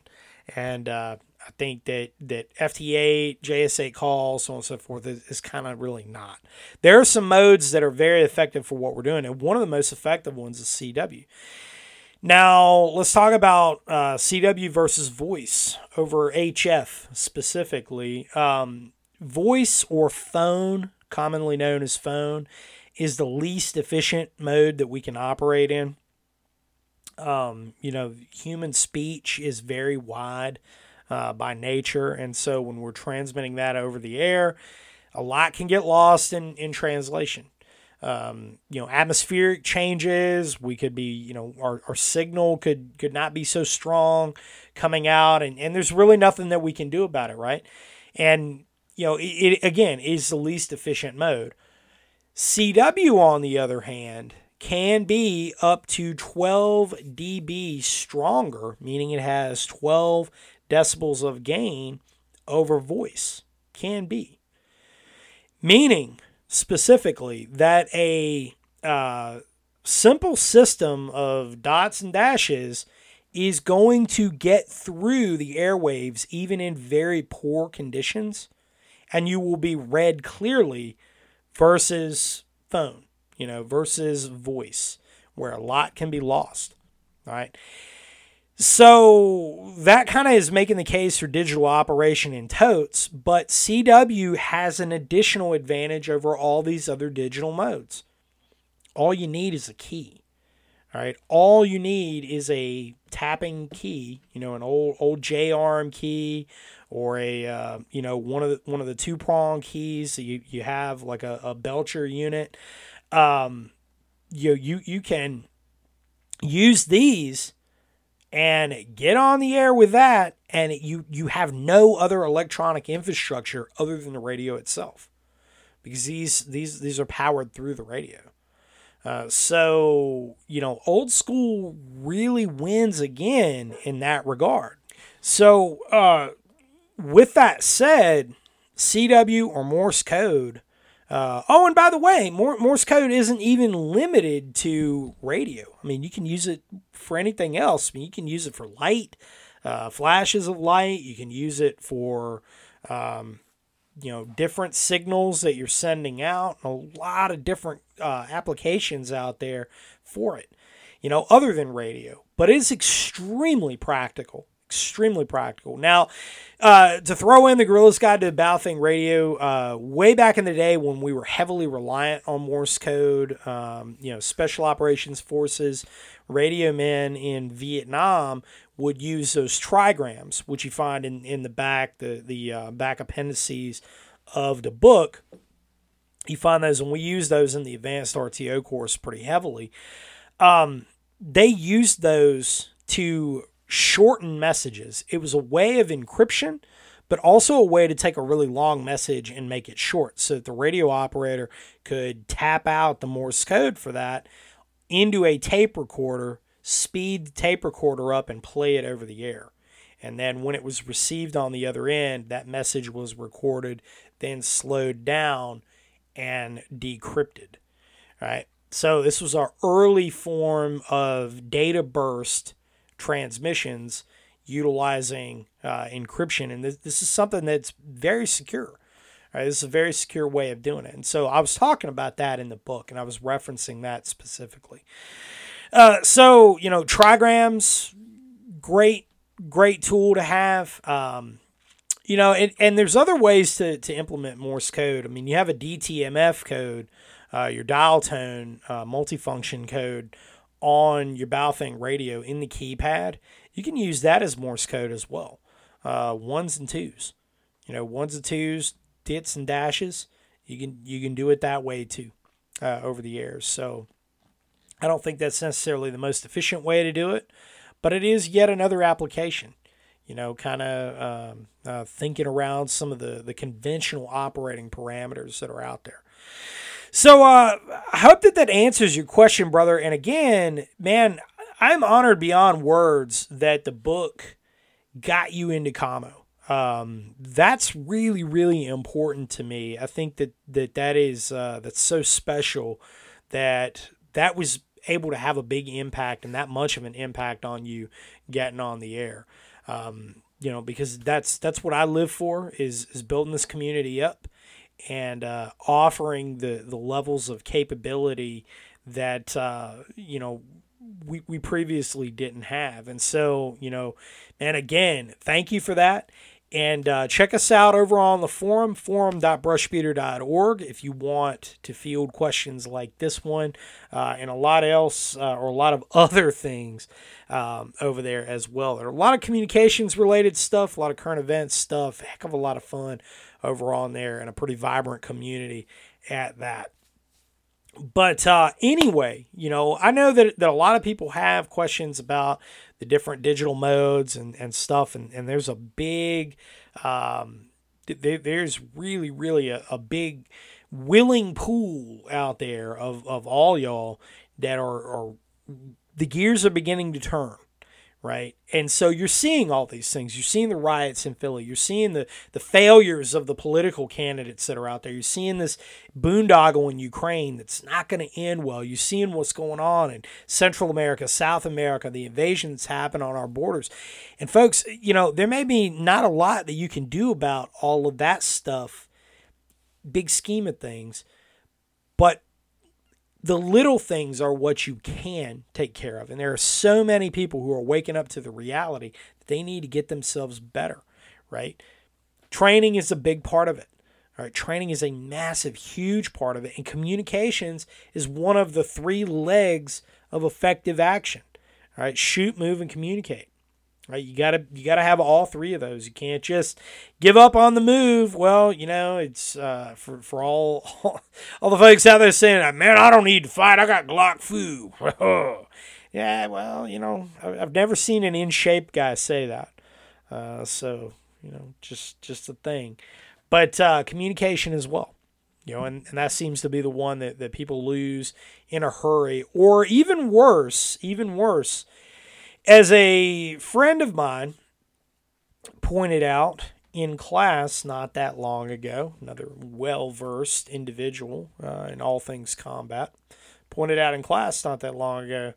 and uh, I think that that FT8, JS8 so on and so forth is, is kind of really not. There are some modes that are very effective for what we're doing, and one of the most effective ones is CW. Now let's talk about uh, CW versus voice over HF specifically. Um, voice or phone, commonly known as phone, is the least efficient mode that we can operate in. Um, you know, human speech is very wide uh, by nature, and so when we're transmitting that over the air, a lot can get lost in in translation. Um, you know, atmospheric changes. We could be, you know, our, our signal could could not be so strong coming out, and and there's really nothing that we can do about it, right? And you know, it, it again is the least efficient mode. CW, on the other hand, can be up to 12 dB stronger, meaning it has 12 decibels of gain over voice. Can be. Meaning, specifically, that a uh, simple system of dots and dashes is going to get through the airwaves even in very poor conditions, and you will be read clearly versus phone you know, versus voice, where a lot can be lost. Right. So that kind of is making the case for digital operation in totes, but CW has an additional advantage over all these other digital modes. All you need is a key. All right. All you need is a tapping key, you know, an old old J arm key or a uh, you know one of the one of the two prong keys that you, you have like a, a Bencher unit. Um, you you you can use these and get on the air with that and you you have no other electronic infrastructure other than the radio itself because these these these are powered through the radio. Uh, so you know old school really wins again in that regard. So uh, with that said cw or morse code uh, oh, and by the way, Morse code isn't even limited to radio. I mean, you can use it for anything else. I mean, you can use it for light, uh, flashes of light. You can use it for, um, you know, different signals that you're sending out. A lot of different uh, applications out there for it, you know, other than radio. But it's extremely practical extremely practical. Now, uh, to throw in the Guerrilla's Guide to Baofeng Radio, uh, way back in the day when we were heavily reliant on Morse code, um, you know, special operations forces, radio men in Vietnam would use those trigrams, which you find in, in the back, the, the uh, back appendices of the book. You find those, and we use those in the advanced RTO course pretty heavily. Um, they used those to shorten messages. It was a way of encryption, but also a way to take a really long message and make it short so that the radio operator could tap out the Morse code for that into a tape recorder, speed the tape recorder up, and play it over the air. And then when it was received on the other end, that message was recorded, then slowed down and decrypted. Right. So this was our early form of data burst transmissions utilizing uh, encryption. And this, this is something that's very secure. Right? This is a very secure way of doing it. And so I was talking about that in the book, and I was referencing that specifically. Uh, so, you know, trigrams, great, great tool to have. Um, you know, and, and there's other ways to, to implement Morse code. I mean, you have a DTMF code, uh, your dial tone uh, multifunction code on your Baofeng radio in the keypad, you can use that as Morse code as well. Uh, ones and twos, you know, ones and twos, dits and dashes. You can you can do it that way too, uh, over the air. So I don't think that's necessarily the most efficient way to do it, but it is yet another application. You know, kind of um, uh, thinking around some of the the conventional operating parameters that are out there. So uh, I hope that that answers your question, brother. And again, man, I'm honored beyond words that the book got you into commo. Um, that's really, really important to me. I think that that that is uh, that's so special that that was able to have a big impact and that much of an impact on you getting on the air. Um, you know, because that's that's what I live for is is building this community up and uh, offering the the levels of capability that uh, you know we, we previously didn't have. And so, you know, and again, thank you for that. And uh, check us out over on the forum, forum.brushbeater.org, if you want to field questions like this one uh, and a lot else, uh, or a lot of other things um, over there as well. There are a lot of communications related stuff, a lot of current events stuff, heck of a lot of fun over on there, and a pretty vibrant community at that. But uh, anyway, you know, I know that, that a lot of people have questions about the different digital modes and, and stuff, and, and there's a big, um, there, there's really, really a, a big willing pool out there of, of all y'all that are, are the gears are beginning to turn right? And so you're seeing all these things. You're seeing the riots in Philly. You're seeing the, the failures of the political candidates that are out there. You're seeing this boondoggle in Ukraine that's not going to end well. You're seeing what's going on in Central America, South America, the invasion that's happened on our borders. And folks, you know, there may be not a lot that you can do about all of that stuff, big scheme of things, but the little things are what you can take care of. And there are so many people who are waking up to the reality that they need to get themselves better, right? Training is a big part of it. All right, training is a massive, huge part of it. And communications is one of the three legs of effective action. All right, shoot, move, and communicate. Right, you gotta you gotta have all three of those. You can't just give up on the move. Well, you know it's uh, for for all all the folks out there saying, "Man, I don't need to fight. I got Glock foo." yeah, well, you know I've never seen an in shape guy say that. Uh, so you know, just just a thing. But uh, communication as well. You know, and, and that seems to be the one that, that people lose in a hurry, or even worse, even worse as a friend of mine pointed out in class not that long ago, another well versed individual uh, in all things combat, pointed out in class not that long ago,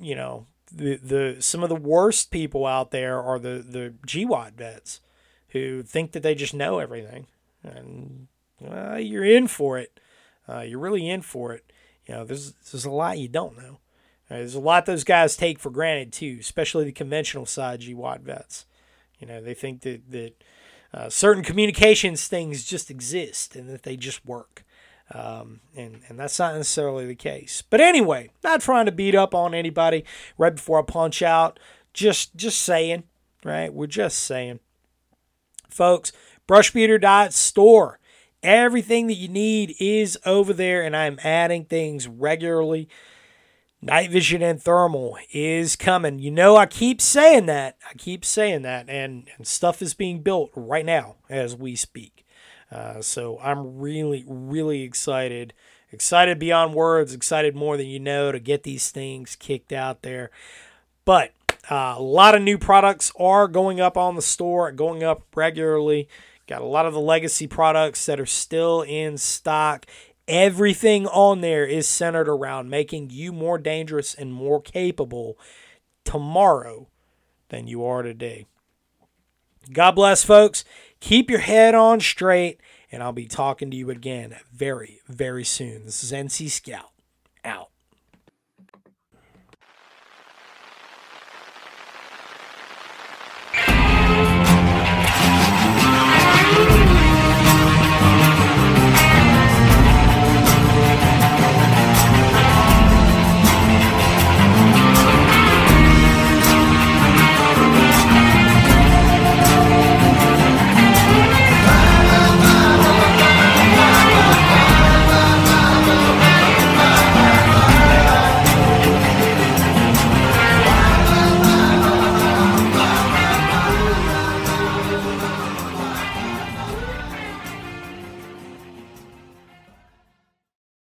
you know, the, the some of the worst people out there are the, the GWOT vets who think that they just know everything. And well, you're in for it. Uh, you're really in for it. You know, there's, there's a lot you don't know. There's a lot those guys take for granted too, especially the conventional side GWOT vets. You know, they think that that uh, certain communications things just exist and that they just work. Um, and, and that's not necessarily the case. But anyway, not trying to beat up on anybody right before I punch out. Just just saying, right? We're just saying. Folks, brushbeater.store. Everything that you need is over there, and I'm adding things regularly. Night vision and thermal is coming. You know, I keep saying that. I keep saying that. And, and stuff is being built right now as we speak. Uh, so I'm really, really excited. Excited beyond words. Excited more than you know to get these things kicked out there. But uh, a lot of new products are going up on the store, going up regularly. Got a lot of the legacy products that are still in stock Everything on there is centered around making you more dangerous and more capable tomorrow than you are today. God bless, folks. Keep your head on straight, and I'll be talking to you again very, very soon. This is NC Scout.